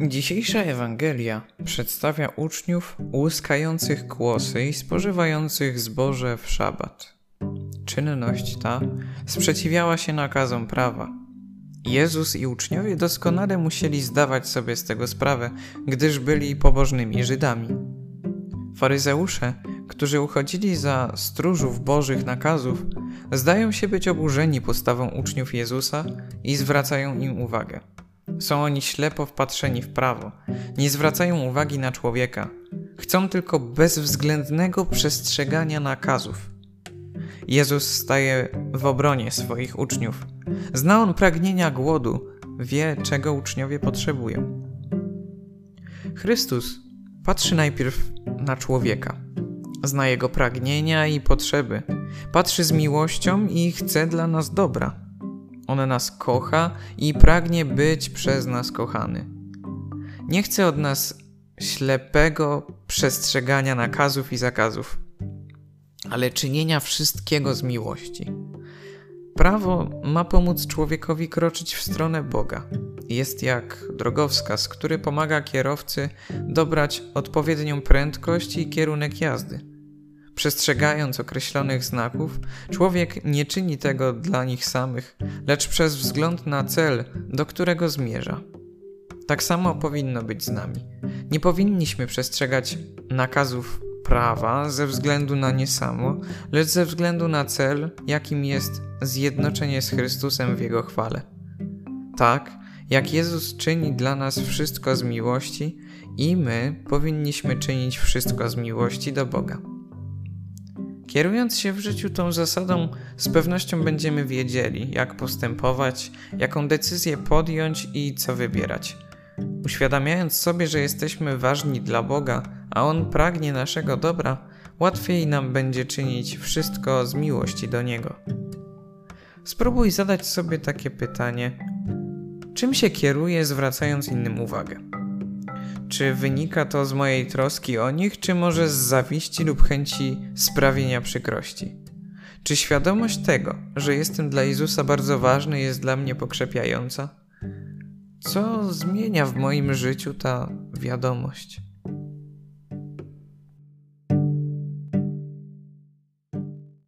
Dzisiejsza Ewangelia przedstawia uczniów łuskających kłosy i spożywających zboże w szabat. Czynność ta sprzeciwiała się nakazom prawa. Jezus i uczniowie doskonale musieli zdawać sobie z tego sprawę, gdyż byli pobożnymi Żydami. Faryzeusze, którzy uchodzili za stróżów bożych nakazów, zdają się być oburzeni postawą uczniów Jezusa i zwracają im uwagę. Są oni ślepo wpatrzeni w prawo, nie zwracają uwagi na człowieka, chcą tylko bezwzględnego przestrzegania nakazów. Jezus staje w obronie swoich uczniów. Zna on pragnienia głodu, wie, czego uczniowie potrzebują. Chrystus patrzy najpierw na człowieka, zna jego pragnienia i potrzeby, patrzy z miłością i chce dla nas dobra. On nas kocha i pragnie być przez nas kochany. Nie chce od nas ślepego przestrzegania nakazów i zakazów, ale czynienia wszystkiego z miłości. Prawo ma pomóc człowiekowi kroczyć w stronę Boga. Jest jak drogowskaz, który pomaga kierowcy dobrać odpowiednią prędkość i kierunek jazdy. Przestrzegając określonych znaków, człowiek nie czyni tego dla nich samych, lecz przez wzgląd na cel, do którego zmierza. Tak samo powinno być z nami. Nie powinniśmy przestrzegać nakazów prawa ze względu na nie samo, lecz ze względu na cel, jakim jest zjednoczenie z Chrystusem w Jego chwale. Tak, jak Jezus czyni dla nas wszystko z miłości, i my powinniśmy czynić wszystko z miłości do Boga. Kierując się w życiu tą zasadą, z pewnością będziemy wiedzieli, jak postępować, jaką decyzję podjąć i co wybierać. Uświadamiając sobie, że jesteśmy ważni dla Boga, a On pragnie naszego dobra, łatwiej nam będzie czynić wszystko z miłości do Niego. Spróbuj zadać sobie takie pytanie: czym się kieruję, zwracając innym uwagę? Czy wynika to z mojej troski o nich, czy może z zawiści lub chęci sprawienia przykrości? Czy świadomość tego, że jestem dla Jezusa bardzo ważny, jest dla mnie pokrzepiająca? Co zmienia w moim życiu ta wiadomość?